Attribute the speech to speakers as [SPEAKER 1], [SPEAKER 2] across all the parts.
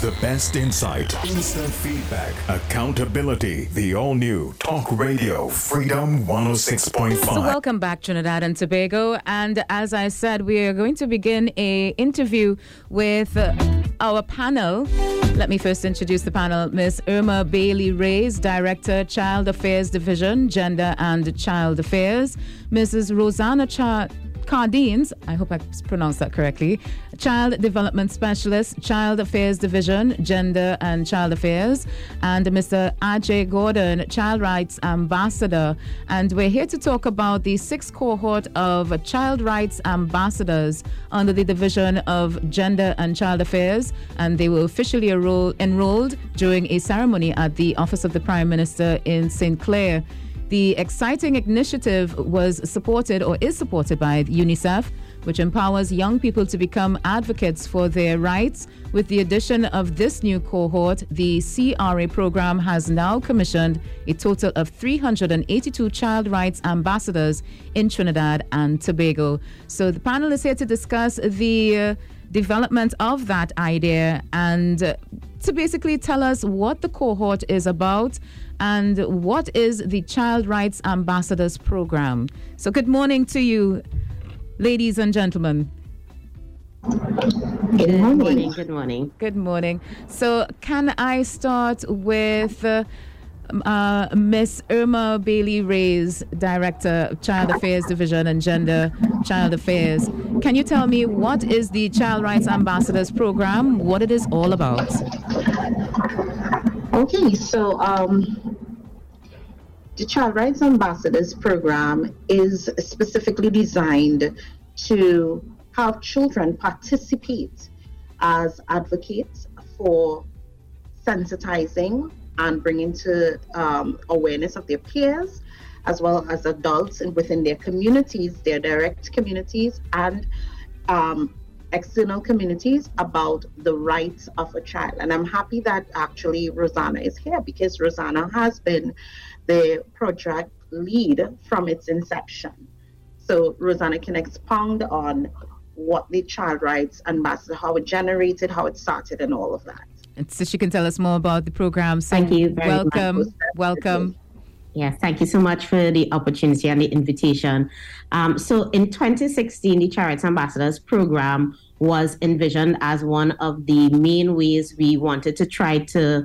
[SPEAKER 1] The best insight, instant feedback, accountability. The all new Talk Radio Freedom 106.5.
[SPEAKER 2] So welcome back Trinidad and Tobago and as I said we are going to begin a interview with our panel. Let me first introduce the panel. Miss Irma Bailey Reyes, Director, Child Affairs Division, Gender and Child Affairs. Mrs. Rosanna Cha- Cardines, I hope I pronounced that correctly, Child Development Specialist, Child Affairs Division, Gender and Child Affairs, and Mr. Ajay Gordon, Child Rights Ambassador. And we're here to talk about the sixth cohort of Child Rights Ambassadors under the Division of Gender and Child Affairs. And they were officially enrolled during a ceremony at the Office of the Prime Minister in St. Clair. The exciting initiative was supported or is supported by UNICEF, which empowers young people to become advocates for their rights. With the addition of this new cohort, the CRA program has now commissioned a total of 382 child rights ambassadors in Trinidad and Tobago. So the panel is here to discuss the uh, development of that idea and uh, to basically tell us what the cohort is about and what is the Child Rights Ambassadors Program. So, good morning to you, ladies and gentlemen.
[SPEAKER 3] Good morning. Good morning.
[SPEAKER 2] Good morning. So, can I start with uh, uh, Miss Irma Bailey Reyes, Director of Child Affairs Division and Gender Child Affairs? Can you tell me what is the Child Rights Ambassadors Program? What it is all about?
[SPEAKER 3] Okay, so um, the Child Rights Ambassadors Program is specifically designed to have children participate as advocates for sensitizing and bringing to um, awareness of their peers as well as adults and within their communities, their direct communities, and um, external communities about the rights of a child. And I'm happy that actually Rosanna is here because Rosanna has been the project lead from its inception. So Rosanna can expound on what the Child Rights Ambassador, how it generated, how it started, and all of that.
[SPEAKER 2] And so she can tell us more about the program. So
[SPEAKER 3] Thank you
[SPEAKER 2] welcome,
[SPEAKER 3] much.
[SPEAKER 2] welcome.
[SPEAKER 4] Yes, thank you so much for the opportunity and the invitation. Um, so, in 2016, the Rights Ambassadors program was envisioned as one of the main ways we wanted to try to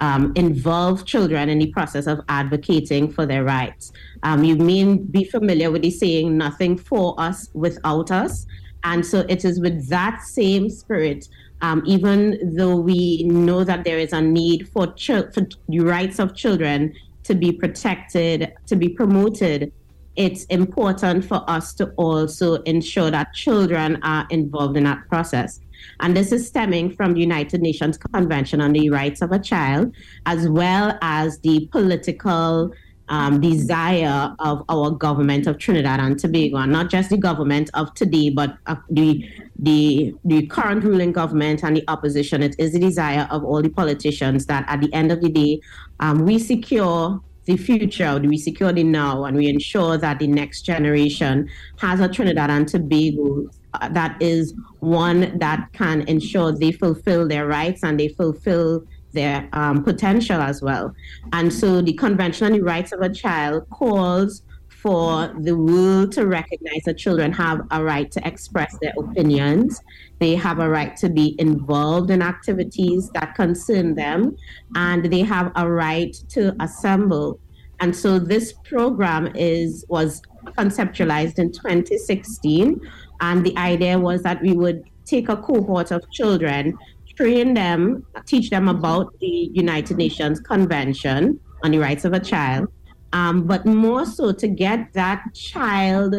[SPEAKER 4] um, involve children in the process of advocating for their rights. Um, you may be familiar with the saying, nothing for us without us. And so it is with that same spirit, um, even though we know that there is a need for, ch- for the rights of children to be protected, to be promoted, it's important for us to also ensure that children are involved in that process. And this is stemming from the United Nations Convention on the Rights of a Child, as well as the political um, desire of our government of Trinidad and Tobago, and not just the government of today, but uh, the the the current ruling government and the opposition. It is the desire of all the politicians that at the end of the day, um, we secure the future, we secure the now, and we ensure that the next generation has a Trinidad and Tobago uh, that is one that can ensure they fulfill their rights and they fulfill their um, potential as well. And so the Convention on the Rights of a Child calls for the world to recognize that children have a right to express their opinions. They have a right to be involved in activities that concern them, and they have a right to assemble. And so this program is was conceptualized in 2016, and the idea was that we would take a cohort of children train them, teach them about the United Nations Convention on the Rights of a Child, um, but more so to get that child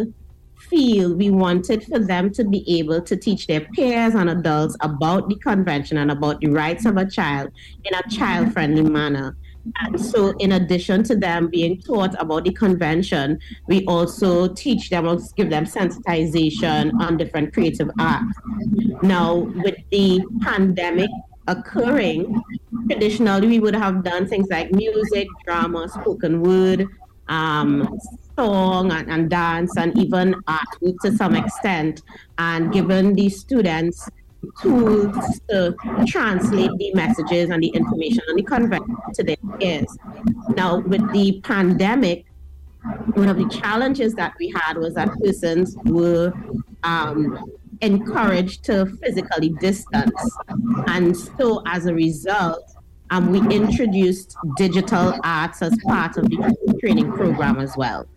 [SPEAKER 4] feel we wanted for them to be able to teach their peers and adults about the convention and about the rights of a child in a child friendly manner. And so, in addition to them being taught about the convention, we also teach them or give them sensitization on different creative arts. Now, with the pandemic occurring, traditionally we would have done things like music, drama, spoken word, um, song and, and dance, and even art to some extent, and given the students tools to translate the messages and the information and the convention to their ears. Now, with the pandemic, one of the challenges that we had was that persons were um, encouraged to physically distance. And so, as a result, um, we introduced digital arts as part of the training program as well.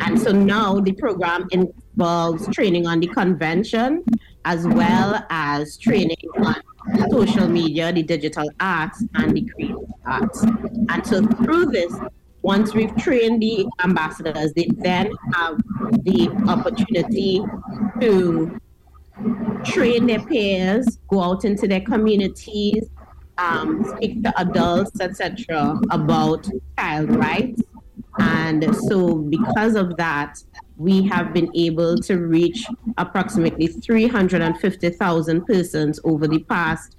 [SPEAKER 4] And so now the program involves training on the convention as well as training on social media, the digital arts, and the creative arts. And so through this, once we've trained the ambassadors, they then have the opportunity to train their peers, go out into their communities, um, speak to adults, etc., about child rights. And so, because of that, we have been able to reach approximately 350,000 persons over the past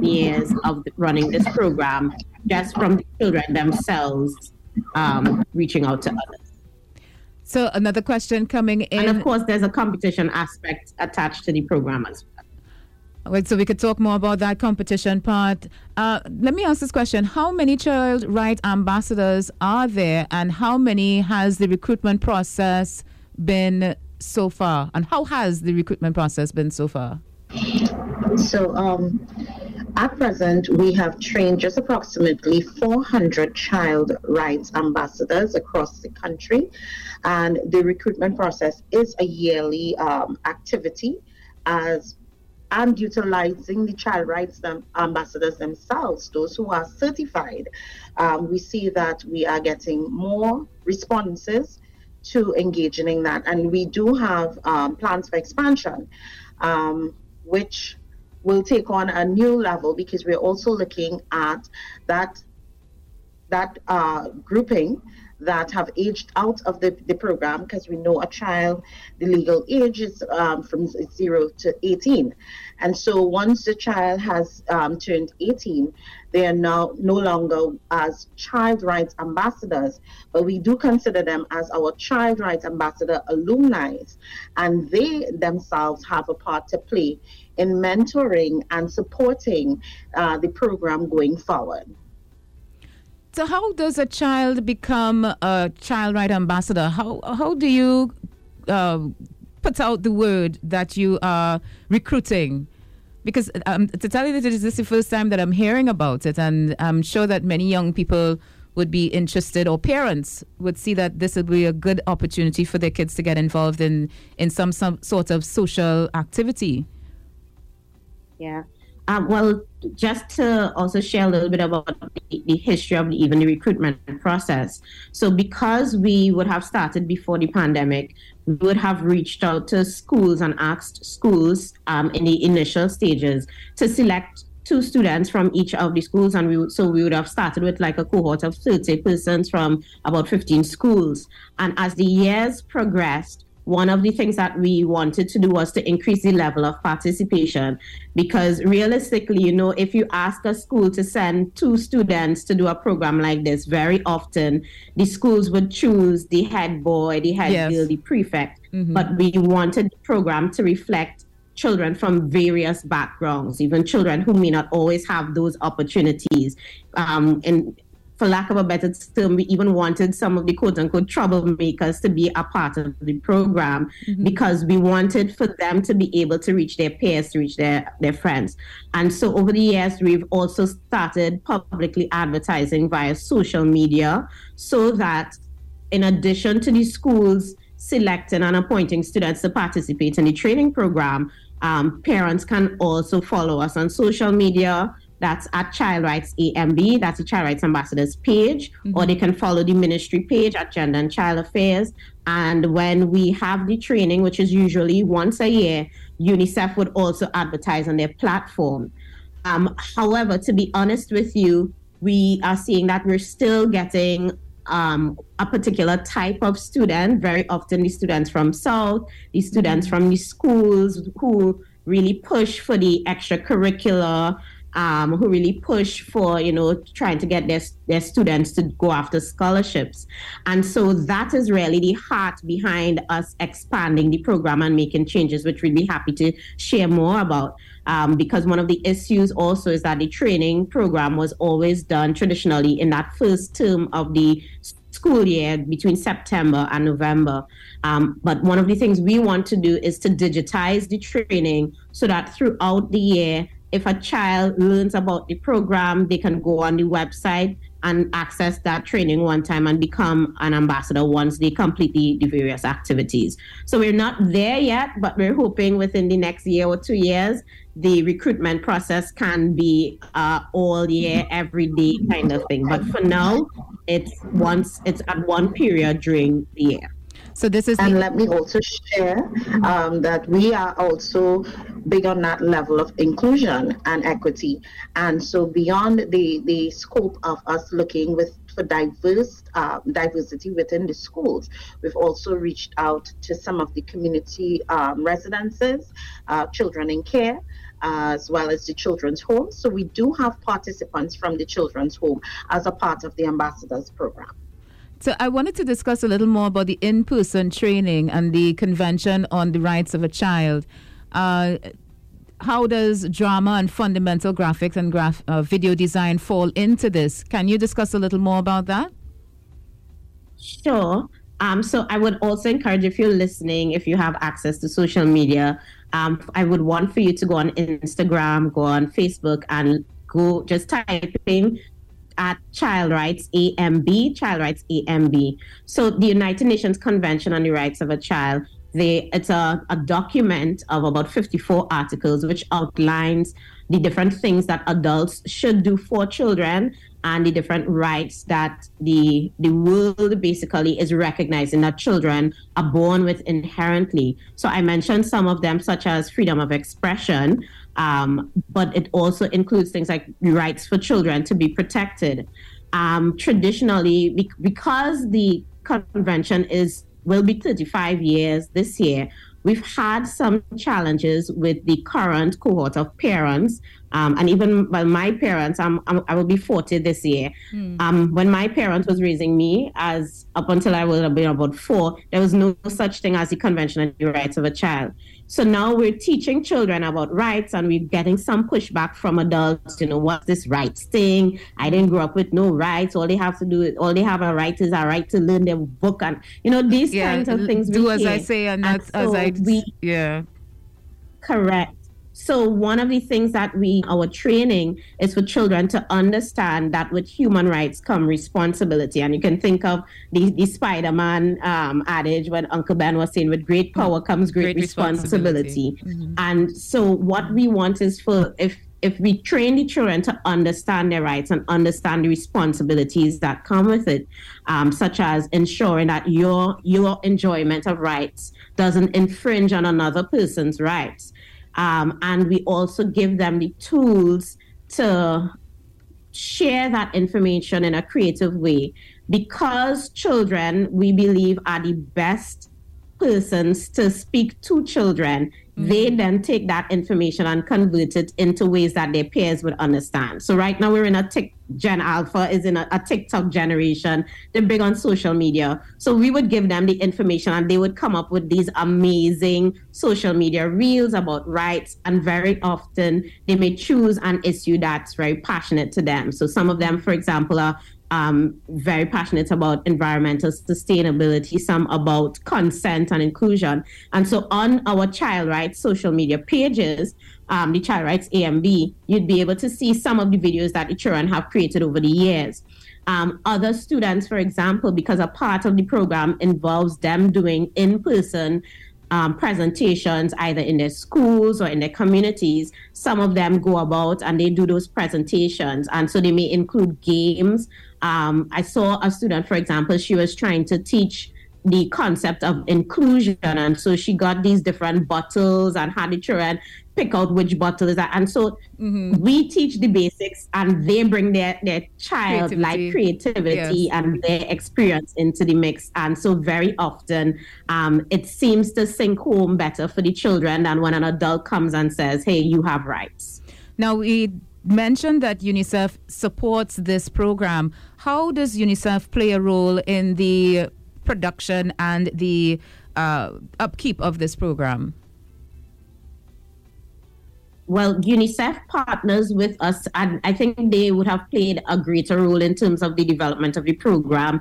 [SPEAKER 4] years of running this program, just from the children themselves um, reaching out to others.
[SPEAKER 2] So another question coming in.
[SPEAKER 4] And of course, there's a competition aspect attached to the program as well.
[SPEAKER 2] So we could talk more about that competition part. Uh, let me ask this question: How many child rights ambassadors are there, and how many has the recruitment process been so far? And how has the recruitment process been so far?
[SPEAKER 3] So, um, at present, we have trained just approximately 400 child rights ambassadors across the country, and the recruitment process is a yearly um, activity as and utilizing the child rights ambassadors themselves, those who are certified, um, we see that we are getting more responses to engaging in that. And we do have um, plans for expansion, um, which will take on a new level because we're also looking at that that uh, grouping that have aged out of the, the program because we know a child, the legal age is um, from 0 to 18. And so once the child has um, turned 18, they are now no longer as child rights ambassadors, but we do consider them as our child rights ambassador alumni. And they themselves have a part to play in mentoring and supporting uh, the program going forward.
[SPEAKER 2] So, how does a child become a child right ambassador? How how do you uh, put out the word that you are recruiting? Because um, to tell you that this is the first time that I'm hearing about it, and I'm sure that many young people would be interested, or parents would see that this would be a good opportunity for their kids to get involved in in some some sort of social activity.
[SPEAKER 4] Yeah. Um, well, just to also share a little bit about the, the, history of even the recruitment process. So, because we would have started before the pandemic, we would have reached out to schools and asked schools um, in the initial stages to select two students from each of the schools and we would, so we would have started with like a cohort of 30 persons from about 15 schools and as the years progressed one of the things that we wanted to do was to increase the level of participation because realistically you know if you ask a school to send two students to do a program like this very often the schools would choose the head boy the head yes. girl the prefect mm-hmm. but we wanted the program to reflect children from various backgrounds even children who may not always have those opportunities um, and for lack of a better term, we even wanted some of the quote unquote troublemakers to be a part of the program mm-hmm. because we wanted for them to be able to reach their peers, to reach their, their friends. And so over the years, we've also started publicly advertising via social media so that in addition to the schools selecting and appointing students to participate in the training program, um, parents can also follow us on social media that's at Child Rights AMB. That's the Child Rights Ambassadors page, mm-hmm. or they can follow the ministry page at Gender and Child Affairs. And when we have the training, which is usually once a year, UNICEF would also advertise on their platform. Um, however, to be honest with you, we are seeing that we're still getting um, a particular type of student, very often the students from South, the students mm-hmm. from the schools who really push for the extracurricular um, who really push for you know trying to get their their students to go after scholarships, and so that is really the heart behind us expanding the program and making changes, which we'd be happy to share more about. Um, because one of the issues also is that the training program was always done traditionally in that first term of the school year between September and November. Um, but one of the things we want to do is to digitize the training so that throughout the year if a child learns about the program, they can go on the website and access that training one time and become an ambassador once they complete the, the various activities. So we're not there yet, but we're hoping within the next year or two years, the recruitment process can be uh, all year, every day kind of thing. But for now, it's once it's at one period during the year.
[SPEAKER 2] So this is.
[SPEAKER 3] And let me also share um, that we are also big on that level of inclusion and equity. And so beyond the the scope of us looking with for diverse uh, diversity within the schools, we've also reached out to some of the community um, residences, uh, children in care. Uh, as well as the children's home. So we do have participants from the children's home as a part of the ambassadors program.
[SPEAKER 2] So I wanted to discuss a little more about the in-person training and the Convention on the Rights of a Child. Uh, how does drama and fundamental graphics and uh, video design fall into this? Can you discuss a little more about that?
[SPEAKER 4] Sure. Um, so I would also encourage if you're listening, if you have access to social media, um, I would want for you to go on Instagram, go on Facebook, and go just typing at Child Rights AMB, Child Rights AMB. So the United Nations Convention on the Rights of a Child, they, it's a, a document of about 54 articles which outlines the different things that adults should do for children and the different rights that the the world basically is recognizing that children are born with inherently. So I mentioned some of them, such as freedom of expression, um, but it also includes things like rights for children to be protected. Um, traditionally, because the convention is will be 35 years this year, we've had some challenges with the current cohort of parents. Um, and even well, my parents, I'm, I'm, i will be 40 this year. Mm. Um, when my parents was raising me, as up until I would have been about four, there was no such thing as the Convention on the Rights of a Child. So now we're teaching children about rights and we're getting some pushback from adults. You know, what's this rights thing? I didn't grow up with no rights. All they have to do, is, all they have a right is a right to learn their book. And, you know, these yeah, kinds of things.
[SPEAKER 2] Do as hear. I say and not and so as I, we, yeah.
[SPEAKER 4] Correct. So one of the things that we our training is for children to understand that with human rights come responsibility, and you can think of the the Spider Man um, adage when Uncle Ben was saying, "With great power comes great, great responsibility." responsibility. Mm-hmm. And so what we want is for if if we train the children to understand their rights and understand the responsibilities that come with it, um, such as ensuring that your your enjoyment of rights doesn't infringe on another person's rights, um, and we also give them the tools to share that information in a creative way. Because children we believe are the best persons to speak to children Mm-hmm. They then take that information and convert it into ways that their peers would understand. So right now we're in a tick Gen Alpha is in a, a TikTok generation. They're big on social media. So we would give them the information and they would come up with these amazing social media reels about rights. And very often they may choose an issue that's very passionate to them. So some of them, for example, are um, very passionate about environmental sustainability, some about consent and inclusion. And so on our child rights social media pages, um, the Child Rights AMB, you'd be able to see some of the videos that the children have created over the years. Um, other students, for example, because a part of the program involves them doing in person um, presentations either in their schools or in their communities. Some of them go about and they do those presentations. And so they may include games um, I saw a student, for example, she was trying to teach the concept of inclusion. And so she got these different bottles and had the children pick out which bottle is that. And so mm-hmm. we teach the basics and they bring their, their child like creativity yes. and their experience into the mix. And so very often um, it seems to sink home better for the children than when an adult comes and says, hey, you have rights.
[SPEAKER 2] Now, we mentioned that UNICEF supports this program. How does UNICEF play a role in the production and the uh, upkeep of this program?
[SPEAKER 4] well, UNICEF partners with us, and I think they would have played a greater role in terms of the development of the program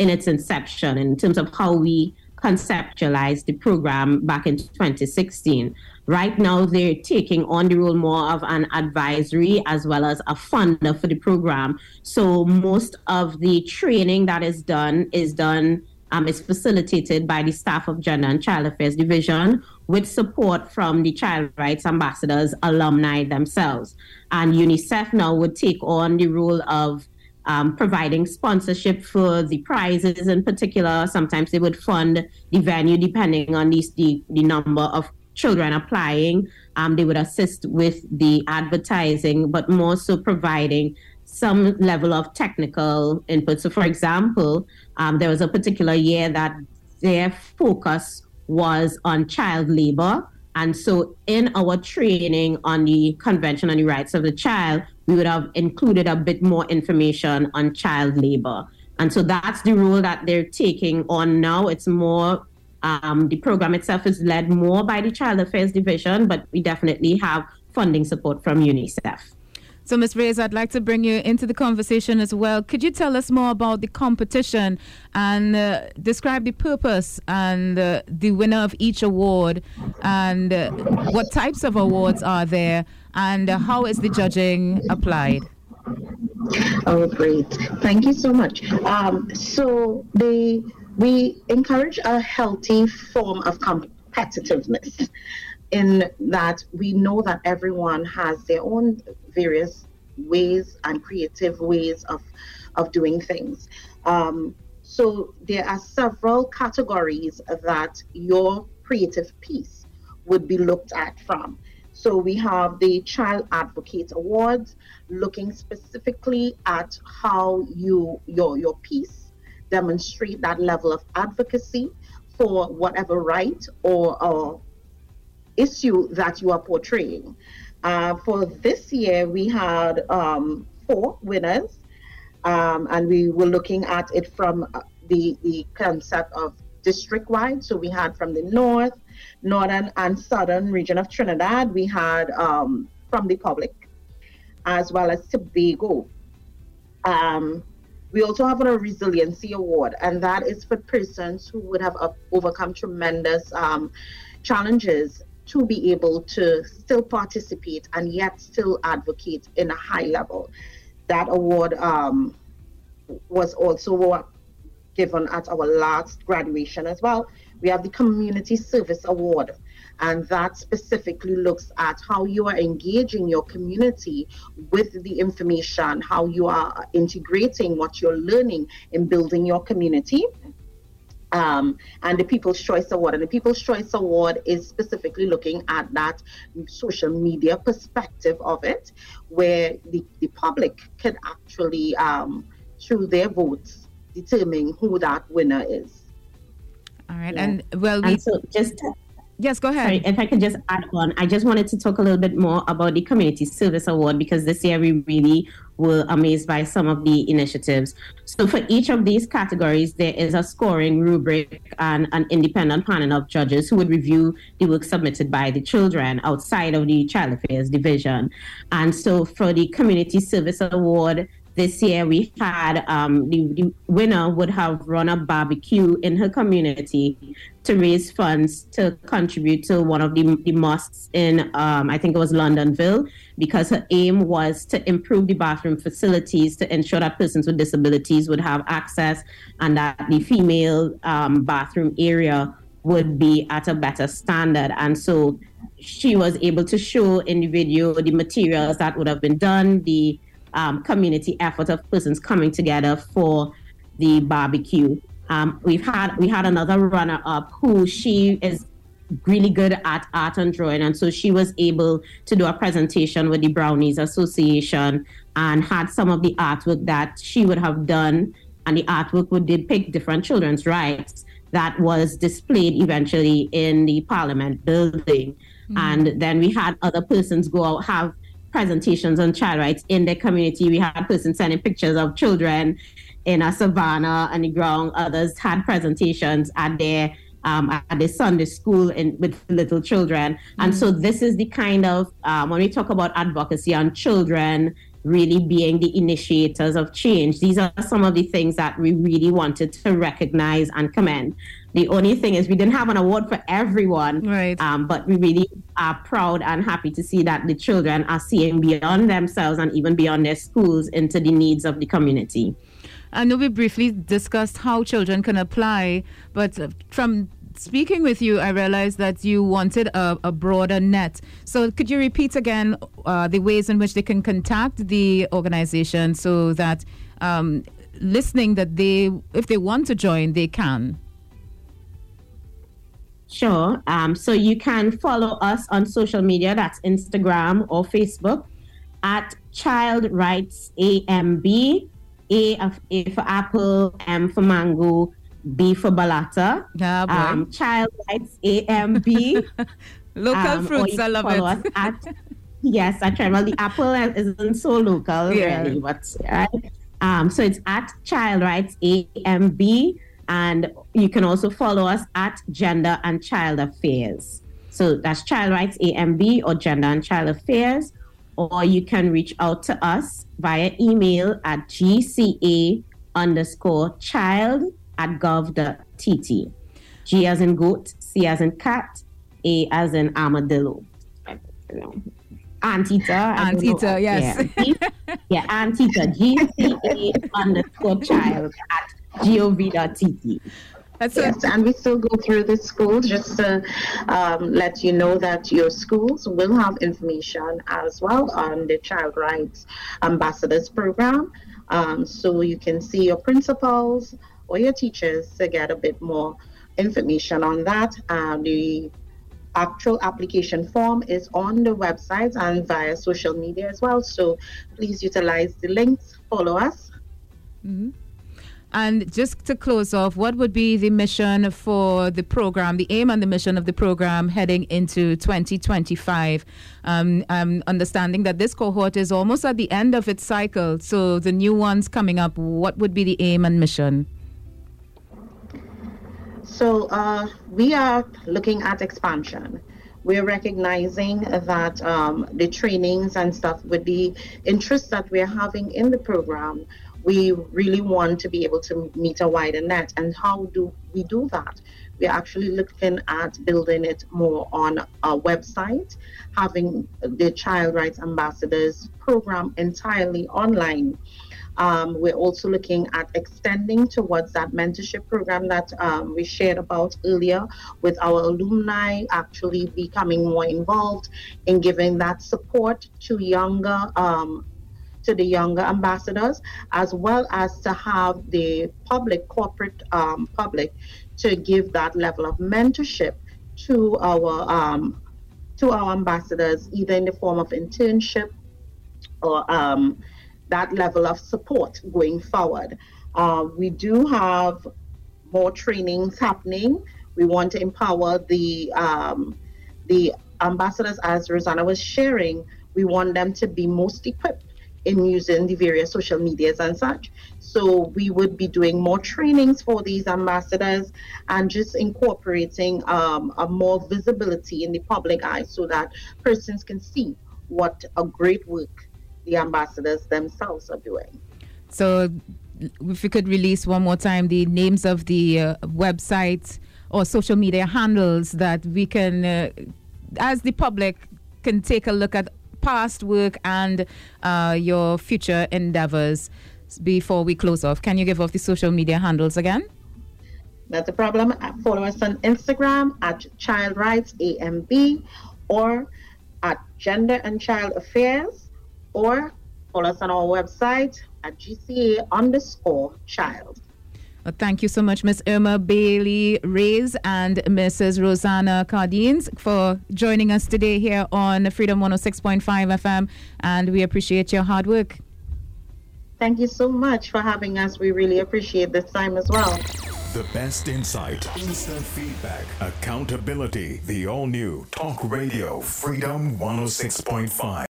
[SPEAKER 4] in its inception, in terms of how we conceptualized the program back in 2016. Right now, they're taking on the role more of an advisory as well as a funder for the program. So most of the training that is done is done um, is facilitated by the staff of Gender and Child Affairs Division with support from the Child Rights Ambassadors alumni themselves. And UNICEF now would take on the role of um, providing sponsorship for the prizes in particular. Sometimes they would fund the venue depending on the, the, the number of children applying. Um, they would assist with the advertising, but more so providing some level of technical input. So, for example, um, there was a particular year that their focus was on child labor. And so, in our training on the Convention on the Rights of the Child, we would have included a bit more information on child labor. And so, that's the role that they're taking on now. It's more, um, the program itself is led more by the Child Affairs Division, but we definitely have funding support from UNICEF.
[SPEAKER 2] So, Ms. Reyes, I'd like to bring you into the conversation as well. Could you tell us more about the competition and uh, describe the purpose and uh, the winner of each award and uh, what types of awards are there and uh, how is the judging applied?
[SPEAKER 3] Oh, great. Thank you so much. Um, so, the, we encourage a healthy form of competitiveness in that we know that everyone has their own various ways and creative ways of, of doing things. Um, so there are several categories that your creative piece would be looked at from. So we have the Child Advocate Awards, looking specifically at how you your your piece demonstrate that level of advocacy for whatever right or, or issue that you are portraying. Uh, for this year, we had um, four winners, um, and we were looking at it from uh, the, the concept of district wide. So we had from the north, northern, and southern region of Trinidad, we had um, from the public, as well as Tobago. Um, we also have a resiliency award, and that is for persons who would have overcome tremendous um, challenges to be able to still participate and yet still advocate in a high level. That award um, was also given at our last graduation as well. We have the Community Service Award, and that specifically looks at how you are engaging your community with the information, how you are integrating what you're learning in building your community um, and the People's Choice Award. And the People's Choice Award is specifically looking at that social media perspective of it, where the, the public can actually, um, through their votes, determine who that winner is.
[SPEAKER 2] All right. Yeah. And well, we.
[SPEAKER 4] And so just
[SPEAKER 2] Yes, go ahead.
[SPEAKER 4] Sorry, if I could just add on, I just wanted to talk a little bit more about the Community Service Award because this year we really were amazed by some of the initiatives. So, for each of these categories, there is a scoring rubric and an independent panel of judges who would review the work submitted by the children outside of the Child Affairs Division. And so, for the Community Service Award, this year we had um, the, the, winner would have run a barbecue in her community to raise funds to contribute to one of the, the mosques in um, i think it was Longdenville because her aim was to improve the bathroom facilities to ensure that persons with disabilities would have access and that the female um, bathroom area would be at a better standard. And so she was able to show in the video the materials that would have been done the um, community effort of persons coming together for the barbecue. Um, we've had we had another runner up who she is really good at art and drawing, and so she was able to do a presentation with the Brownies Association and had some of the artwork that she would have done, and the artwork would depict different children's rights that was displayed eventually in the Parliament building. Mm-hmm. And then we had other persons go out have presentations on child rights in the community. We had persons sending pictures of children in a savannah and the ground. Others had presentations at their um, at the Sunday school in, with little children. And mm. so this is the kind of um, when we talk about advocacy on children really being the initiators of change. These are some of the things that we really wanted to recognize and commend. The only thing is we didn't have an award for everyone,
[SPEAKER 2] right?
[SPEAKER 4] Um, but we really are proud and happy to see that the children are seeing beyond themselves and even beyond their schools into the needs of the community.
[SPEAKER 2] I know we briefly discussed how children can apply, but from speaking with you, I realized that you wanted a, a broader net. So, could you repeat again uh, the ways in which they can contact the organization so that um, listening that they, if they want to join, they can?
[SPEAKER 4] Sure. Um, so you can follow us on social media. That's Instagram or Facebook at Child Rights AMB. A, for Apple, M for Mango, B for Balata.
[SPEAKER 2] Yeah. Um,
[SPEAKER 4] Child Rights AMB.
[SPEAKER 2] local um, fruits, I love it.
[SPEAKER 4] At, yes, I try. Well, the apple isn't so local, yeah. really, but right. Um, so it's at Child Rights AMB, and you can also follow us at Gender and Child Affairs. So that's Child Rights AMB or Gender and Child Affairs, or you can reach out to us via email at gca underscore child at gov.tt. G as in goat, C as in cat, A as in armadillo. Antita.
[SPEAKER 2] Antita, yes.
[SPEAKER 4] Yeah, yeah Antita. GCA underscore child at gov.tt.
[SPEAKER 3] That's yes, and we still go through the schools just to um, let you know that your schools will have information as well on the Child Rights Ambassadors Program. Um, so you can see your principals, or your teachers to get a bit more information on that. Uh, the actual application form is on the website and via social media as well. So please utilize the links, follow us.
[SPEAKER 2] Mm-hmm. And just to close off, what would be the mission for the program, the aim and the mission of the program heading into 2025? Um, I'm understanding that this cohort is almost at the end of its cycle. So the new ones coming up, what would be the aim and mission?
[SPEAKER 3] So uh, we are looking at expansion. We're recognizing that um, the trainings and stuff with the interest that we're having in the program, we really want to be able to meet a wider net. And how do we do that? We're actually looking at building it more on a website, having the Child Rights Ambassadors program entirely online. Um, we're also looking at extending towards that mentorship program that um, we shared about earlier with our alumni, actually becoming more involved in giving that support to younger. Um, to the younger ambassadors, as well as to have the public, corporate um, public, to give that level of mentorship to our um, to our ambassadors, either in the form of internship or um, that level of support going forward. Uh, we do have more trainings happening. We want to empower the um, the ambassadors, as Rosanna was sharing. We want them to be most equipped in using the various social medias and such. So we would be doing more trainings for these ambassadors and just incorporating um, a more visibility in the public eye so that persons can see what a great work the ambassadors themselves are doing.
[SPEAKER 2] So, if you could release one more time the names of the uh, websites or social media handles that we can, uh, as the public, can take a look at past work and uh, your future endeavors before we close off. Can you give off the social media handles again?
[SPEAKER 3] That's a problem. Follow us on Instagram at Child Rights AMB or at Gender and Child Affairs or follow us on our website at GCA underscore child.
[SPEAKER 2] Well, thank you so much, Ms. Irma Bailey Reyes and Mrs. Rosanna Cardines for joining us today here on Freedom 106.5 FM, and we appreciate your hard work.
[SPEAKER 3] Thank you so much for having us. We really appreciate this time as well.
[SPEAKER 1] The best insight, instant feedback, accountability. The all new Talk Radio Freedom 106.5.